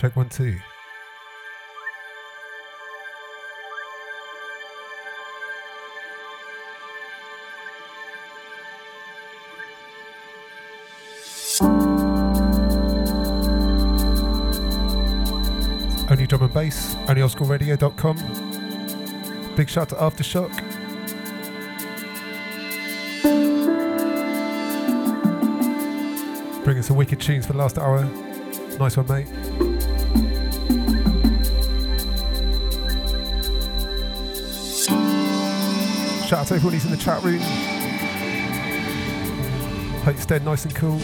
Check one, two. Only drum and bass, onlyoldskoolradio.com. Big shout to Aftershock. Bringing some wicked tunes for the last hour. Nice one, mate. Shout out to everyone who's in the chat room. Hope you're staying nice and cool.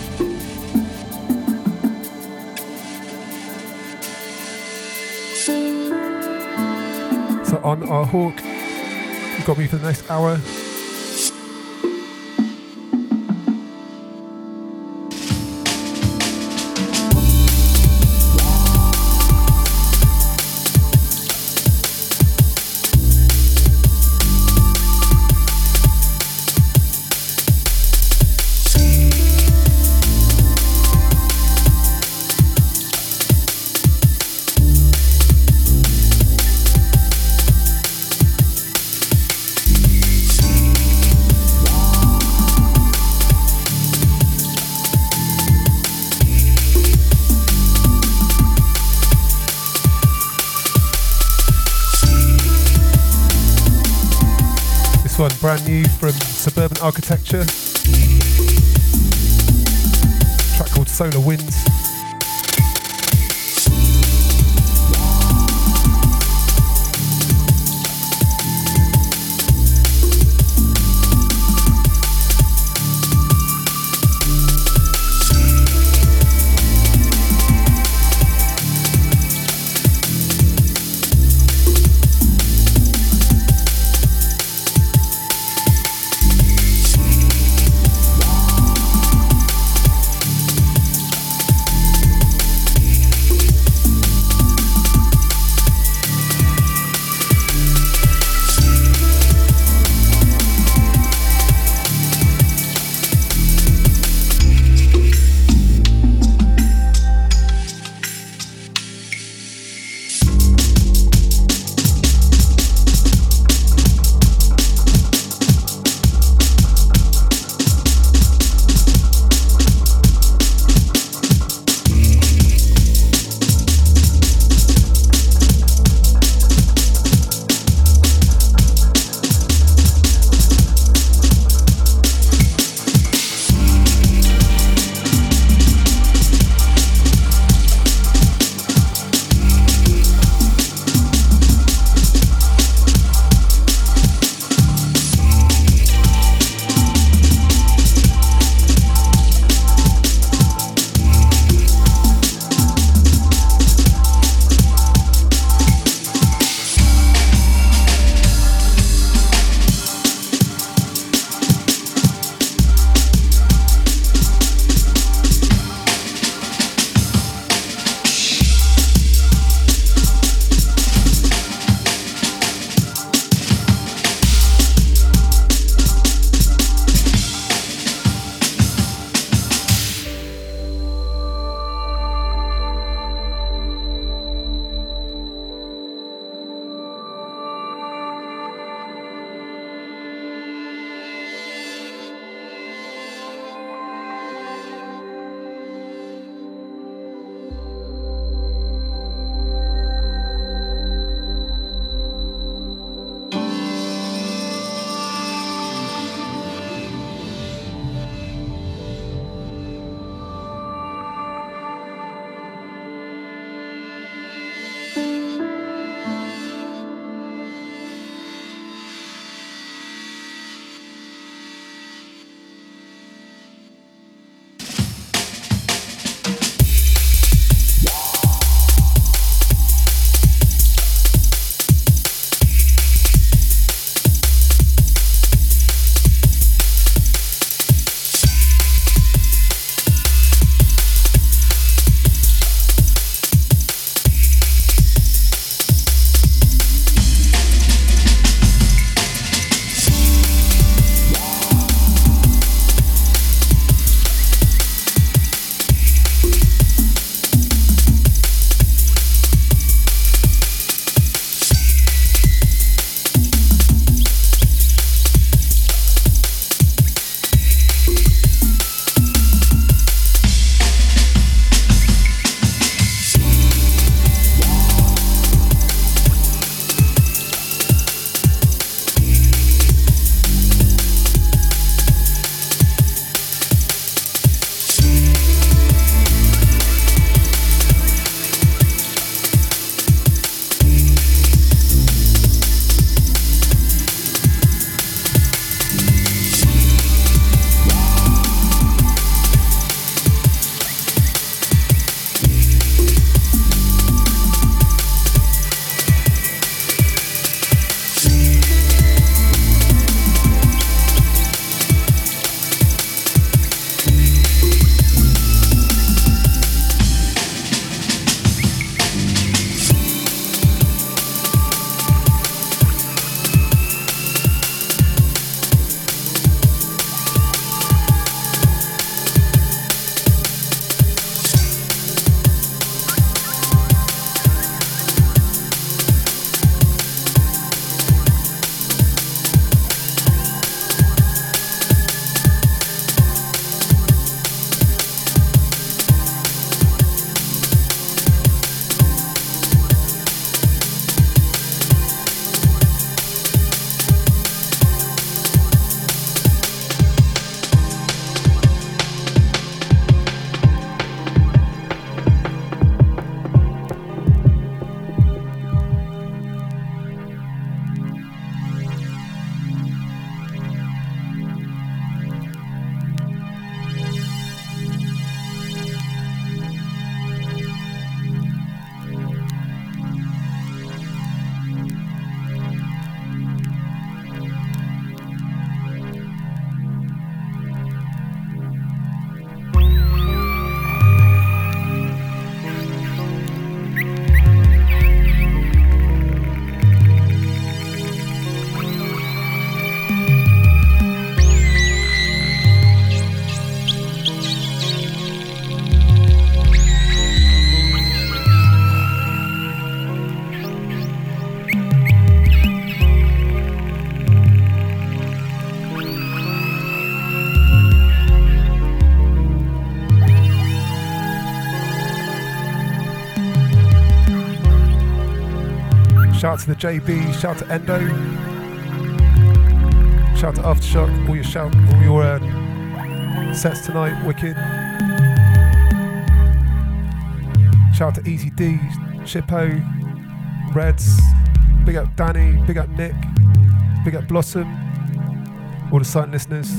So I'm our hawk. You've got me for the next hour. Architecture. track called Solar Winds. Out to the JB, shout out to Endo, shout out to Aftershock, all your shout, all your uh, sets tonight, wicked. Shout out to Easy D, Chippo, Reds, big up Danny, big up Nick, big up Blossom, all the silent listeners.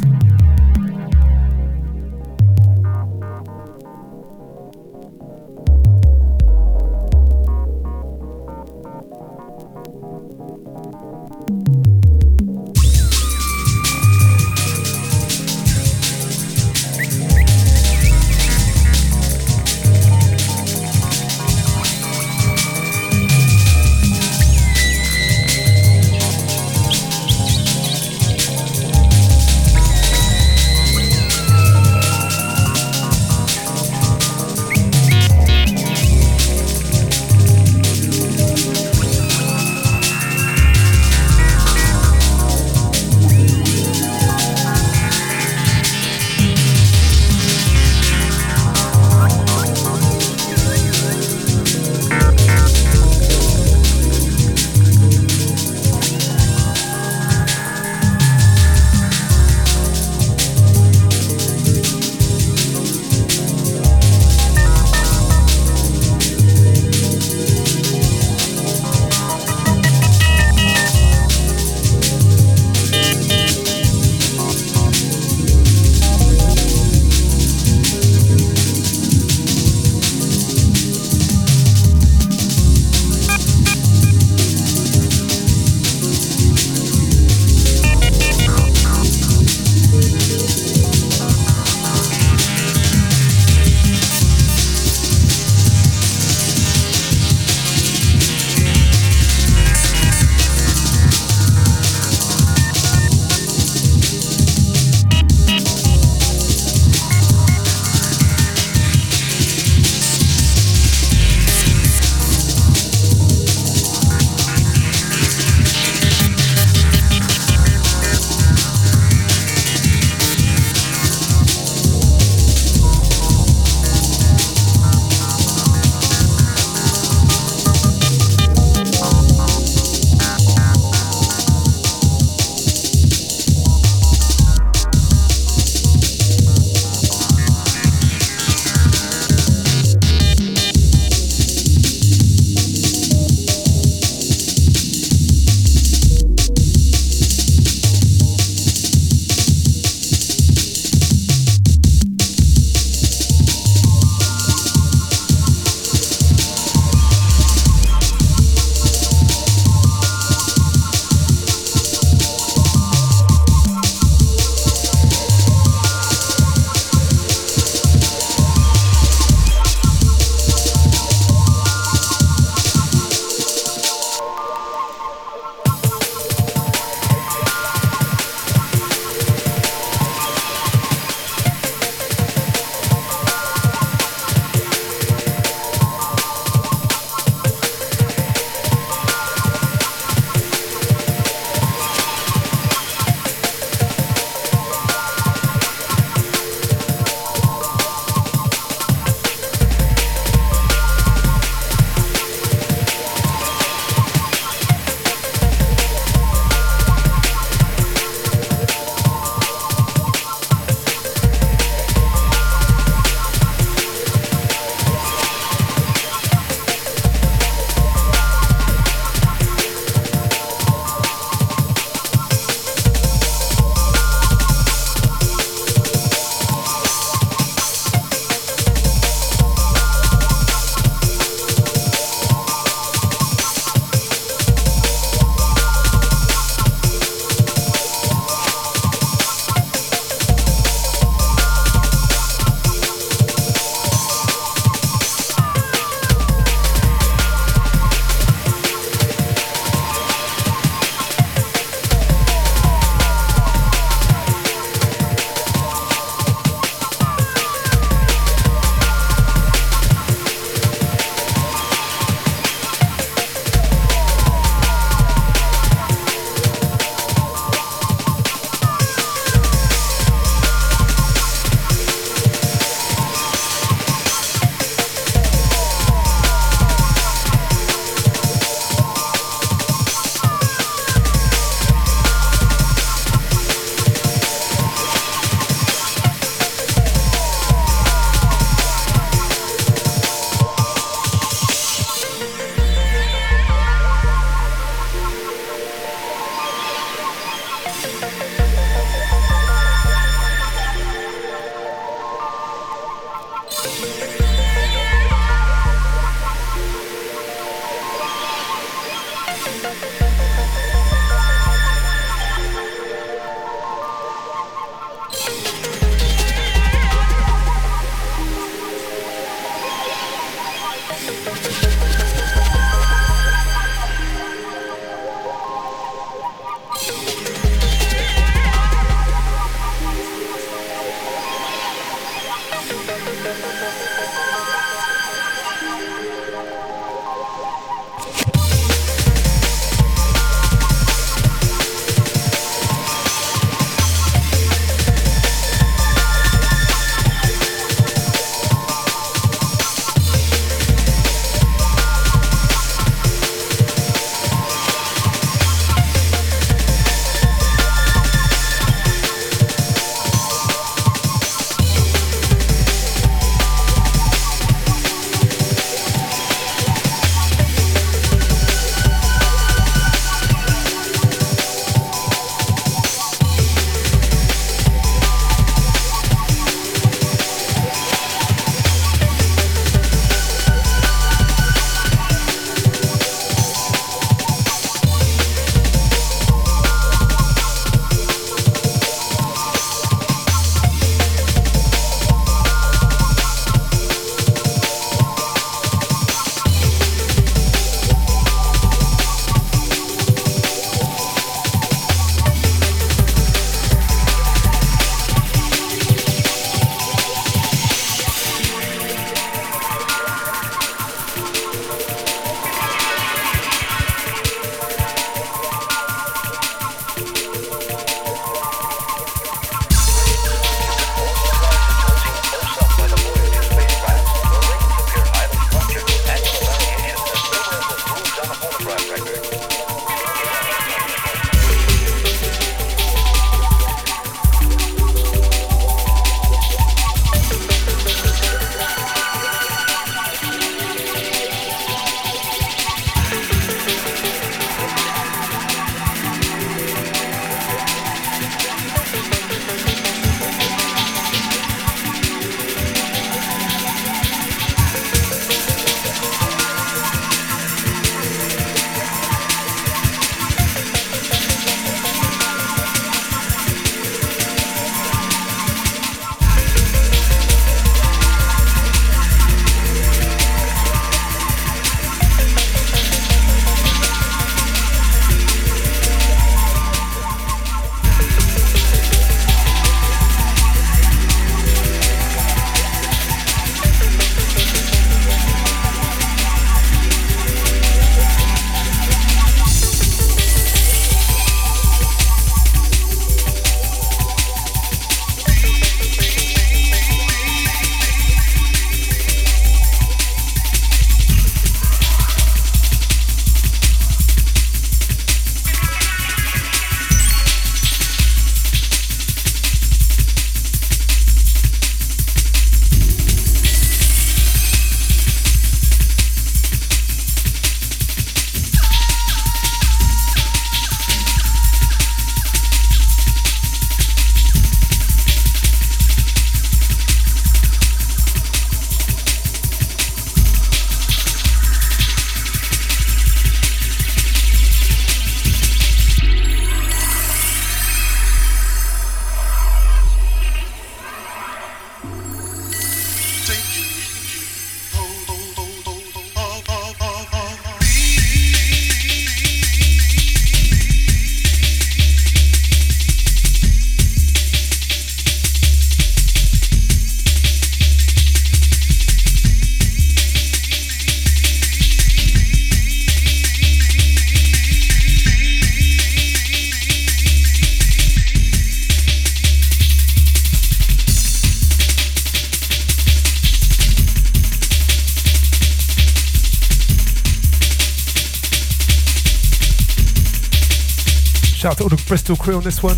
Bristol crew on this one.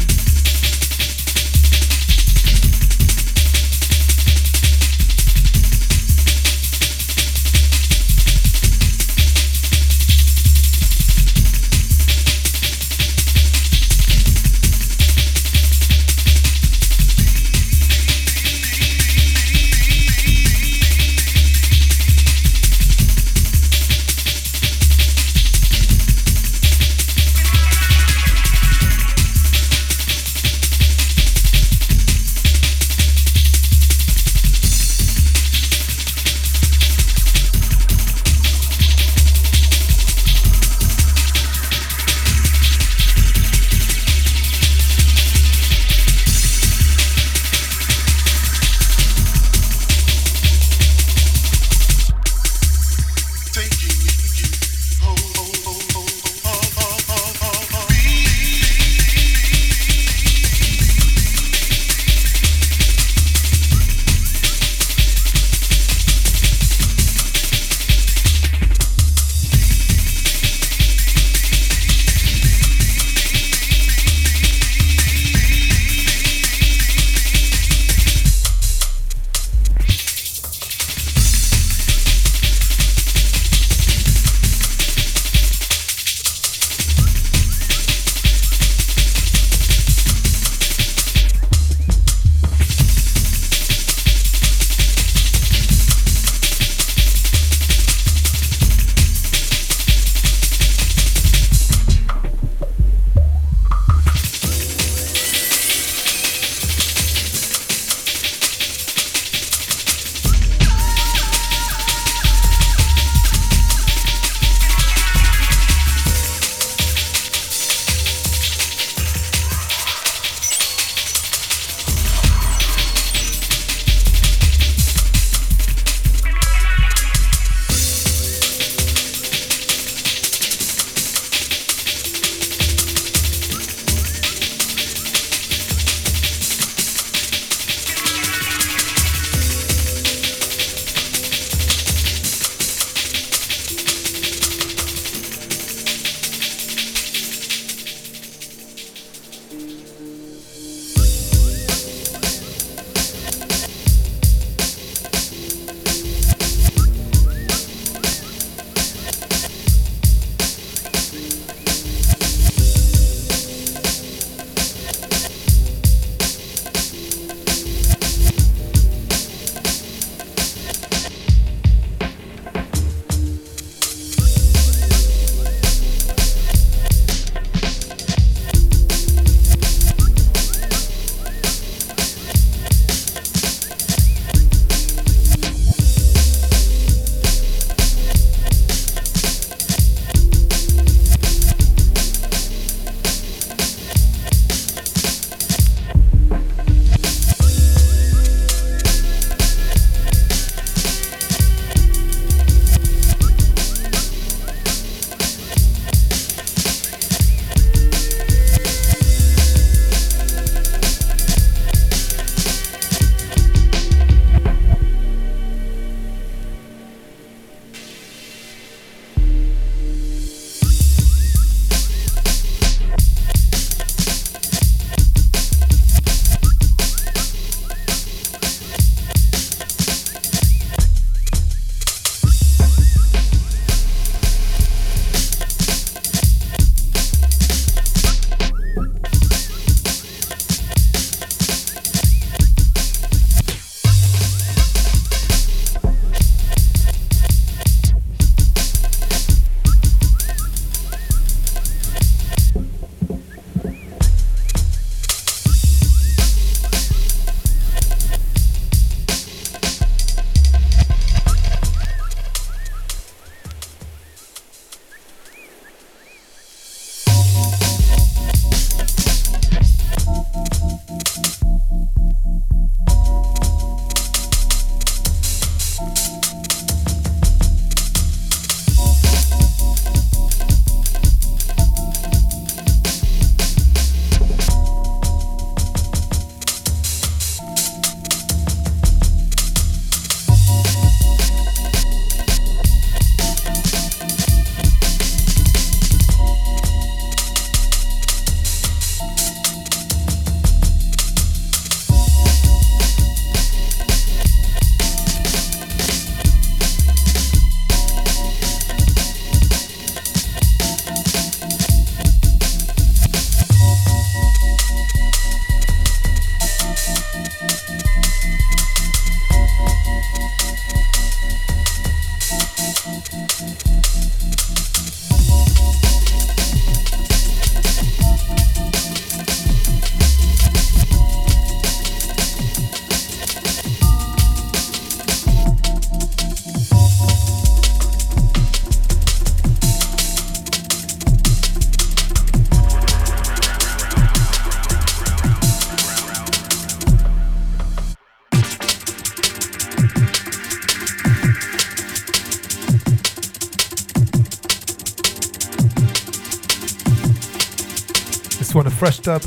Fresh dub.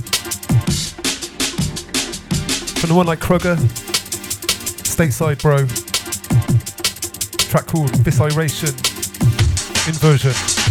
From the one like Krugger, Stateside Bro. Track called Visiration Inversion.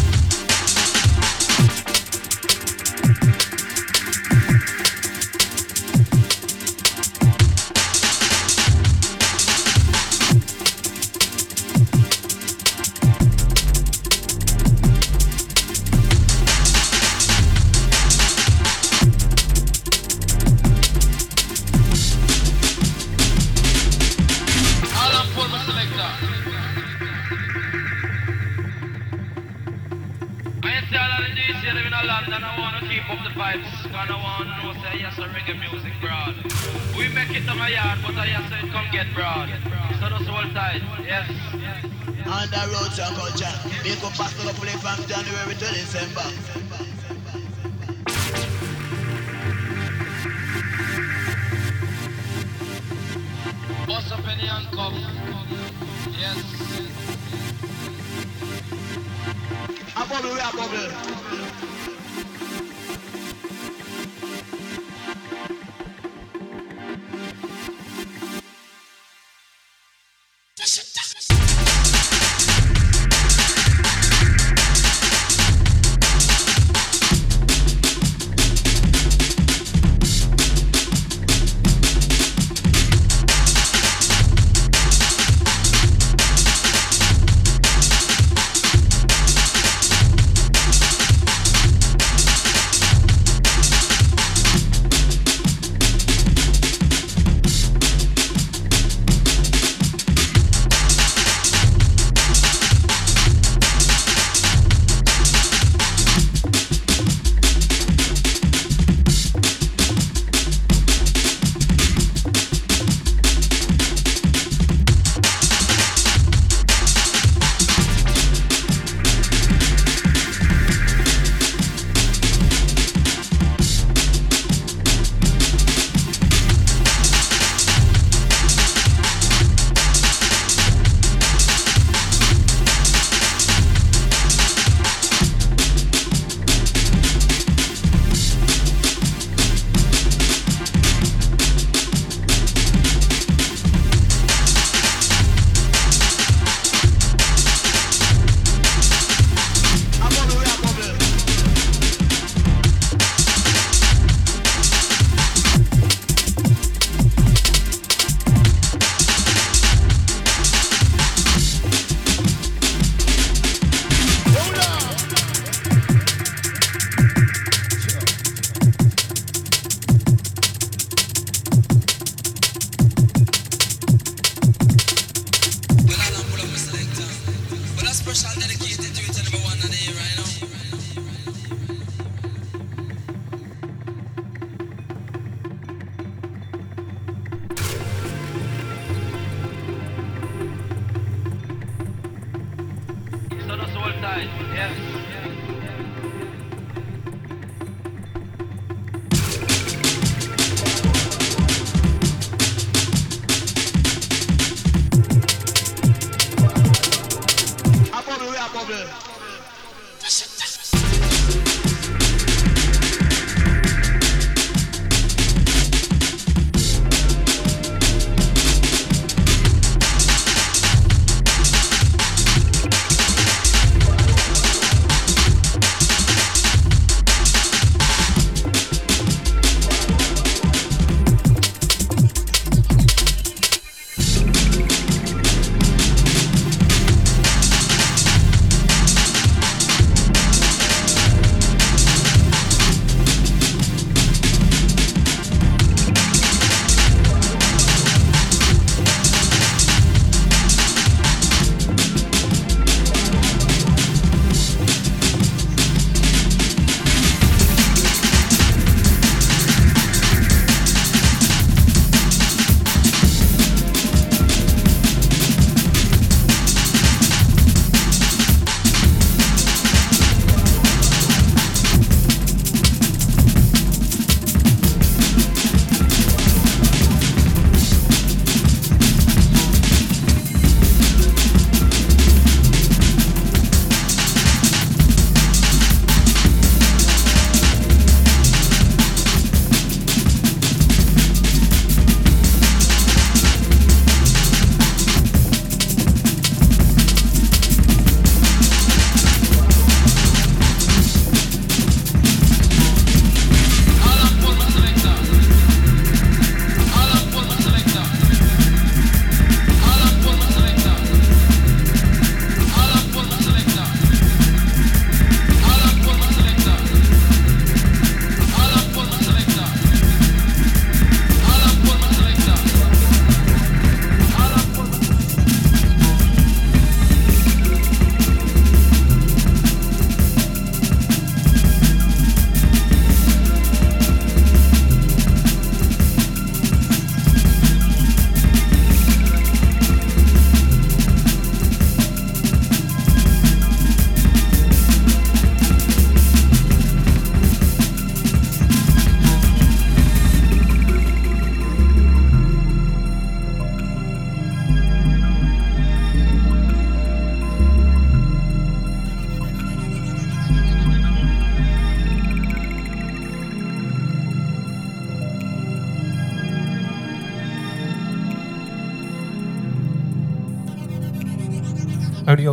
problema.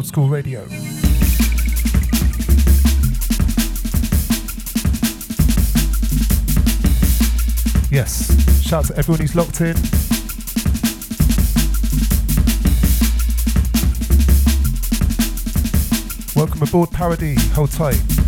School radio. Yes, shout out to everyone who's locked in. Welcome aboard Parody, hold tight.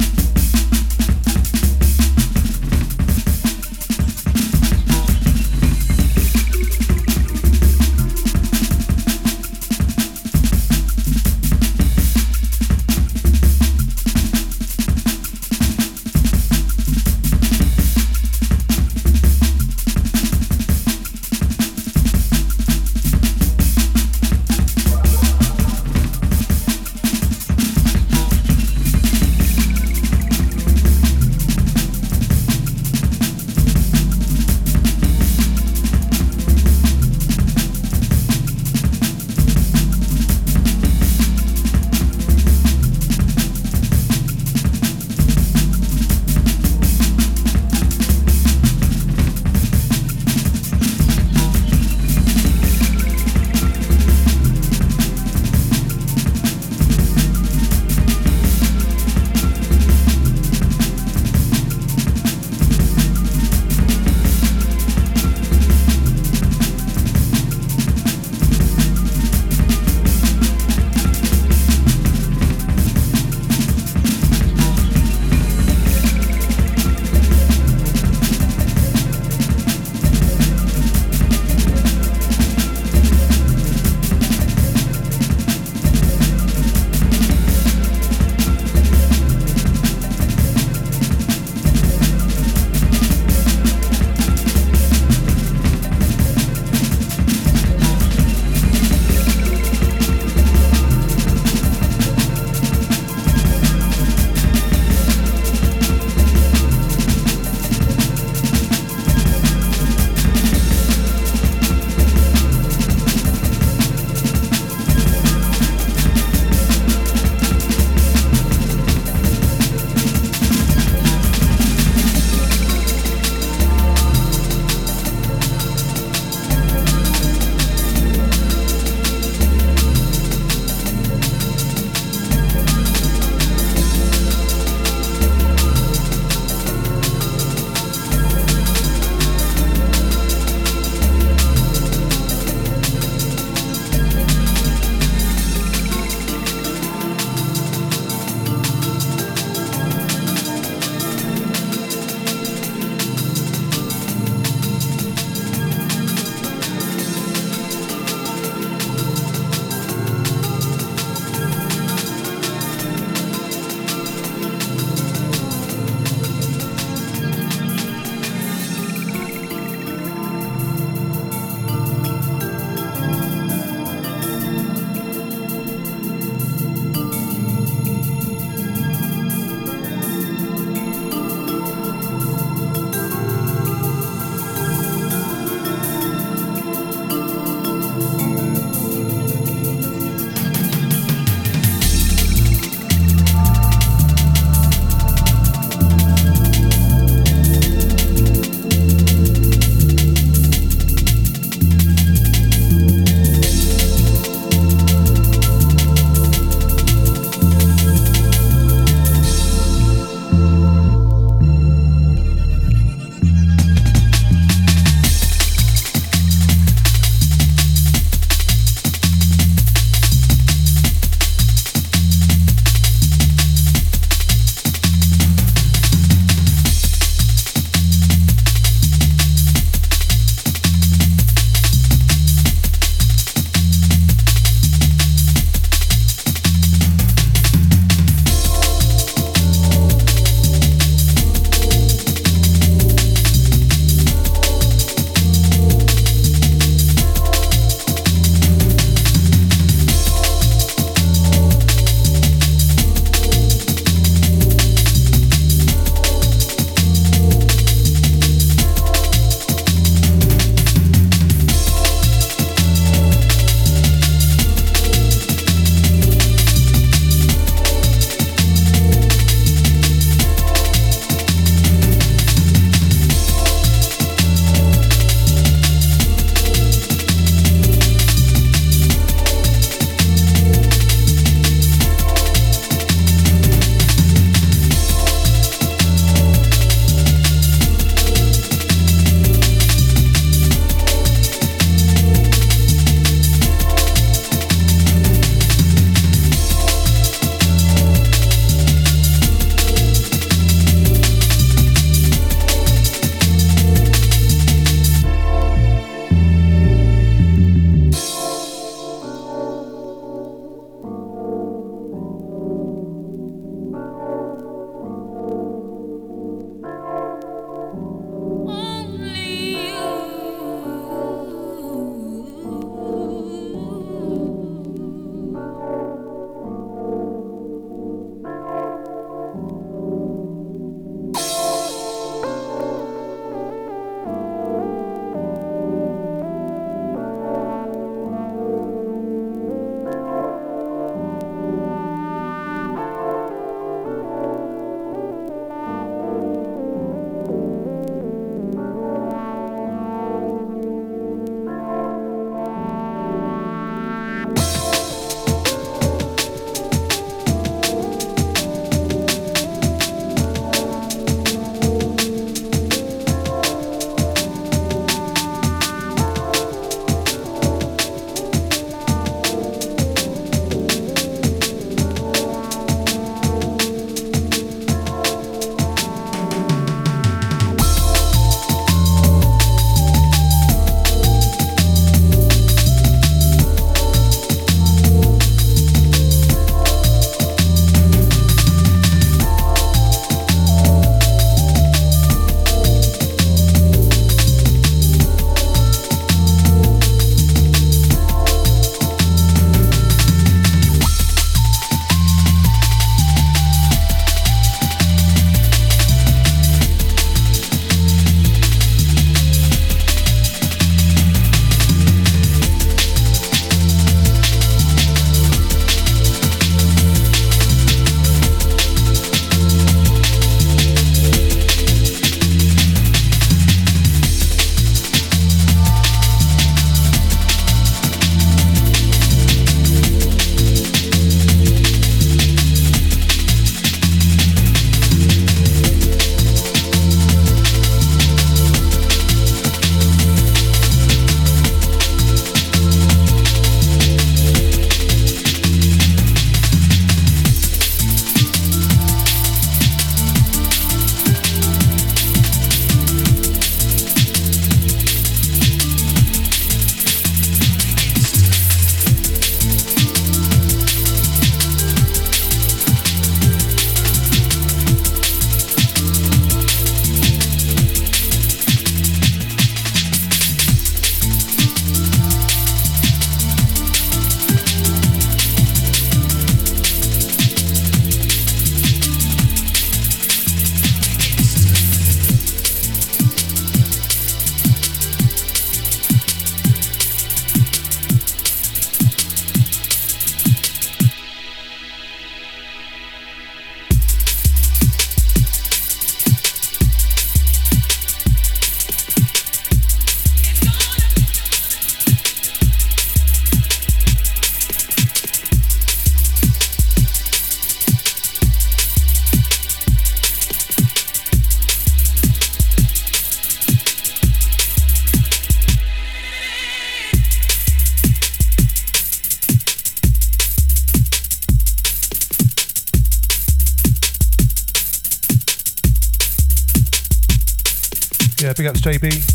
Big ups JB.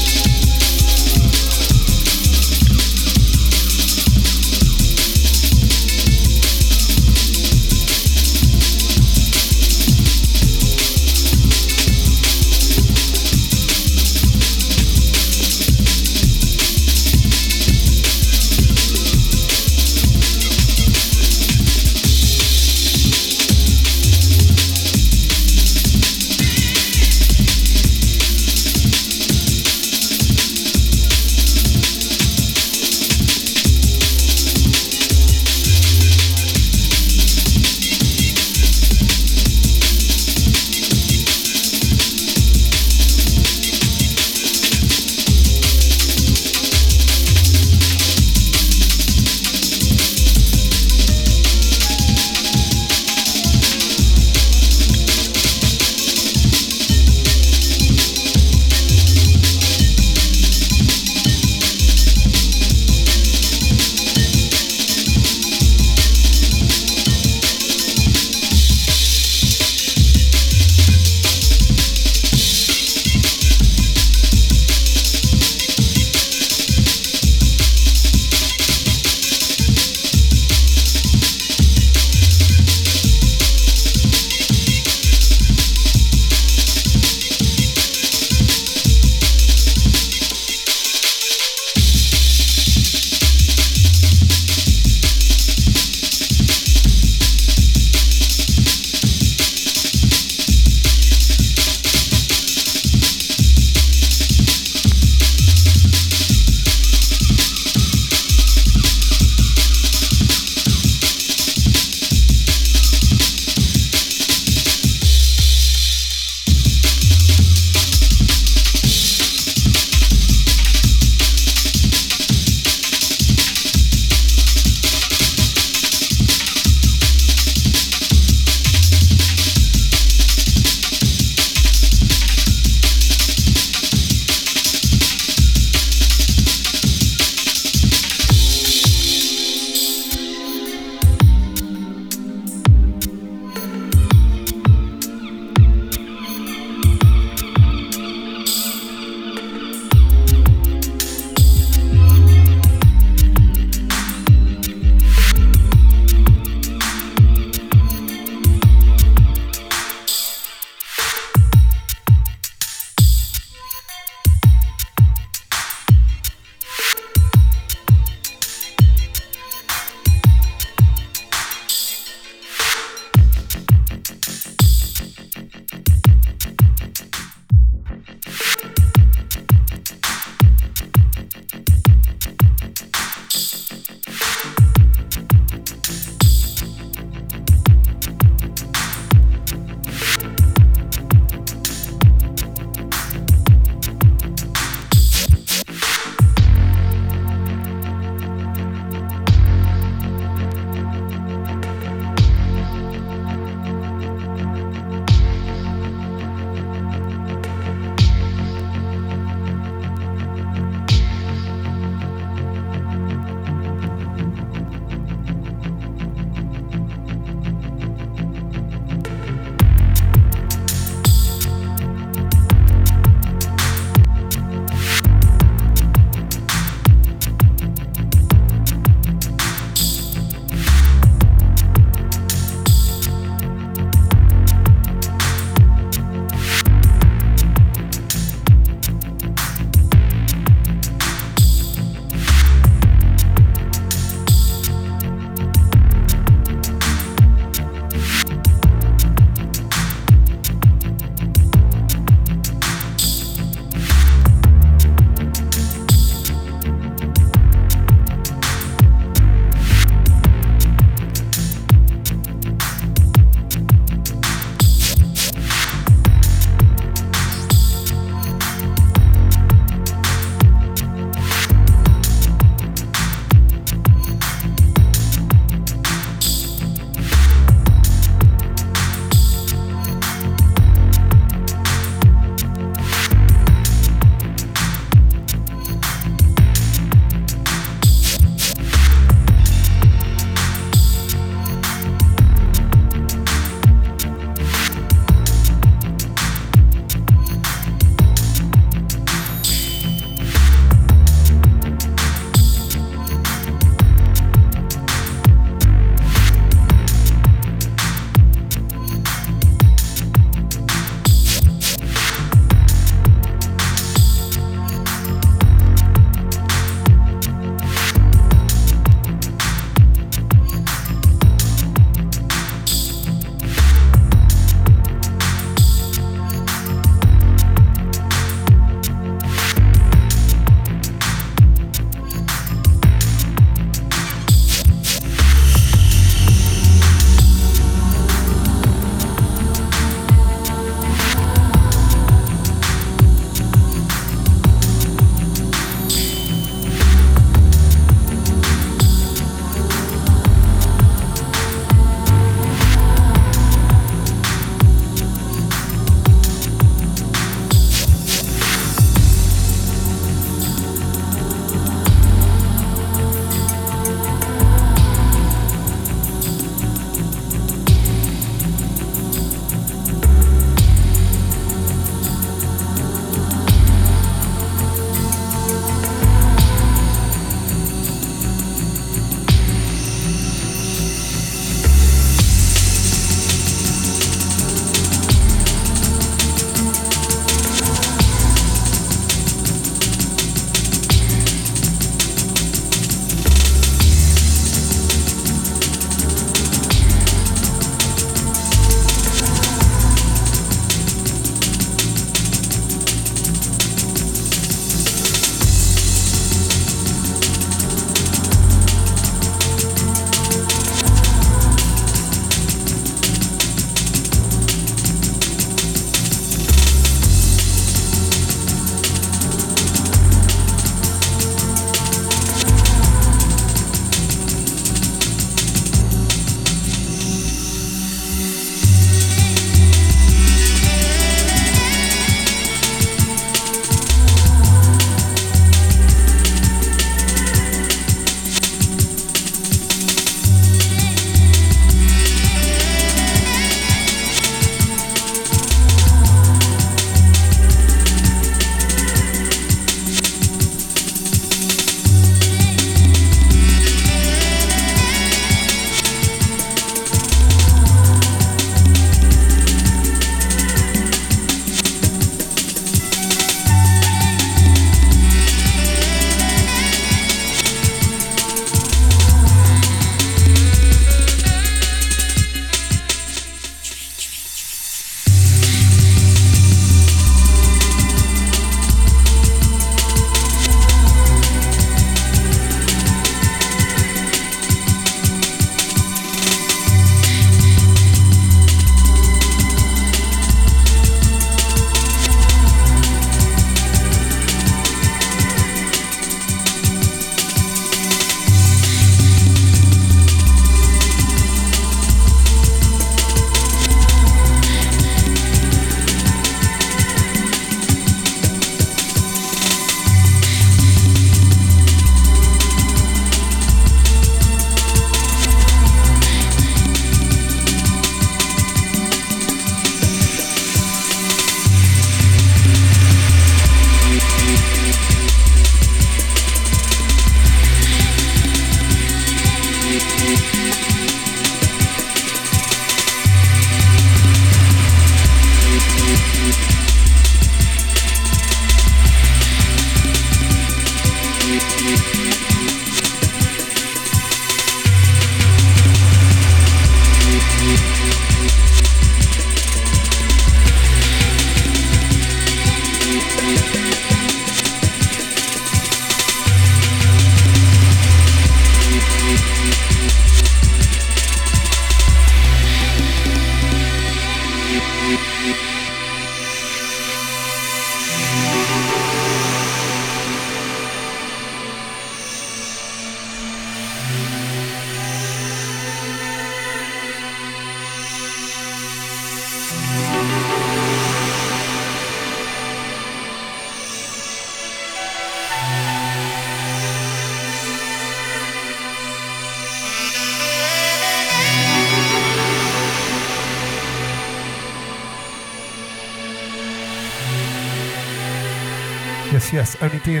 Yes, only D&B.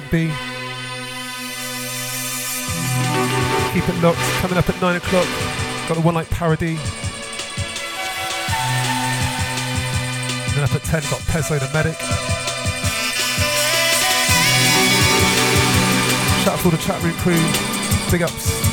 Keep it locked. Coming up at 9 o'clock. Got the One Light Parody. then up at 10, got Pezzo the Medic. Shout out to all the chat room crew. Big ups.